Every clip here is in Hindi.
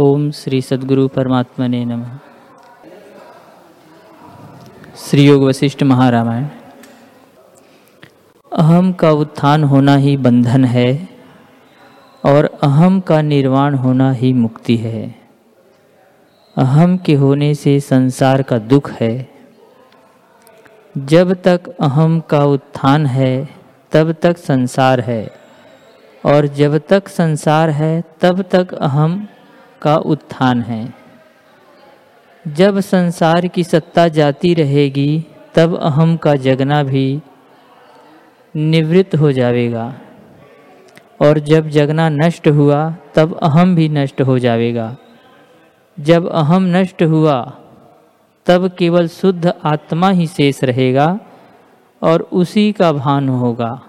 ओम श्री सद्गुरु परमात्मा ने नम। श्री योग वशिष्ठ महारामायण। अहम का उत्थान होना ही बंधन है और अहम का निर्वाण होना ही मुक्ति है। अहम के होने से संसार का दुख है। जब तक अहम का उत्थान है, तब तक संसार है और जब तक संसार है, तब तक अहम का उत्थान है। जब संसार की सत्ता जाती रहेगी, तब अहम का जगना भी निवृत्त हो जाएगा। और जब जगना नष्ट हुआ, तब अहम भी नष्ट हो जाएगा। जब अहम नष्ट हुआ, तब केवल शुद्ध आत्मा ही शेष रहेगा और उसी का भान होगा।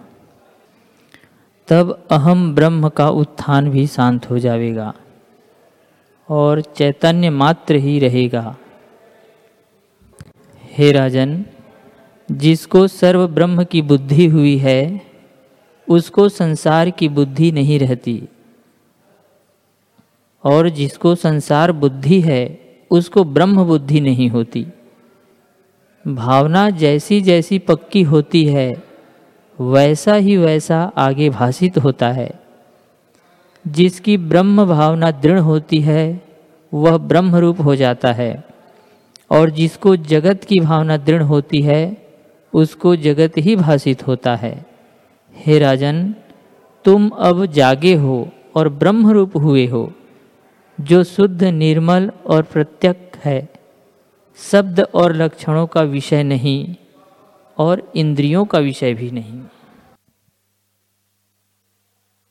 तब अहम ब्रह्म का उत्थान भी शांत हो जाएगा। और चैतन्य मात्र ही रहेगा। हे राजन, जिसको सर्व ब्रह्म की बुद्धि हुई है, उसको संसार की बुद्धि नहीं रहती। और जिसको संसार बुद्धि है, उसको ब्रह्म बुद्धि नहीं होती। भावना जैसी जैसी पक्की होती है, वैसा ही वैसा आगे भाषित होता है। जिसकी ब्रह्म भावना दृढ़ होती है, वह ब्रह्म रूप हो जाता है। और जिसको जगत की भावना दृढ़ होती है, उसको जगत ही भाषित होता है। हे राजन, तुम अब जागे हो और ब्रह्म रूप हुए हो, जो शुद्ध, निर्मल और प्रत्यक है। शब्द और लक्षणों का विषय नहीं और इंद्रियों का विषय भी नहीं।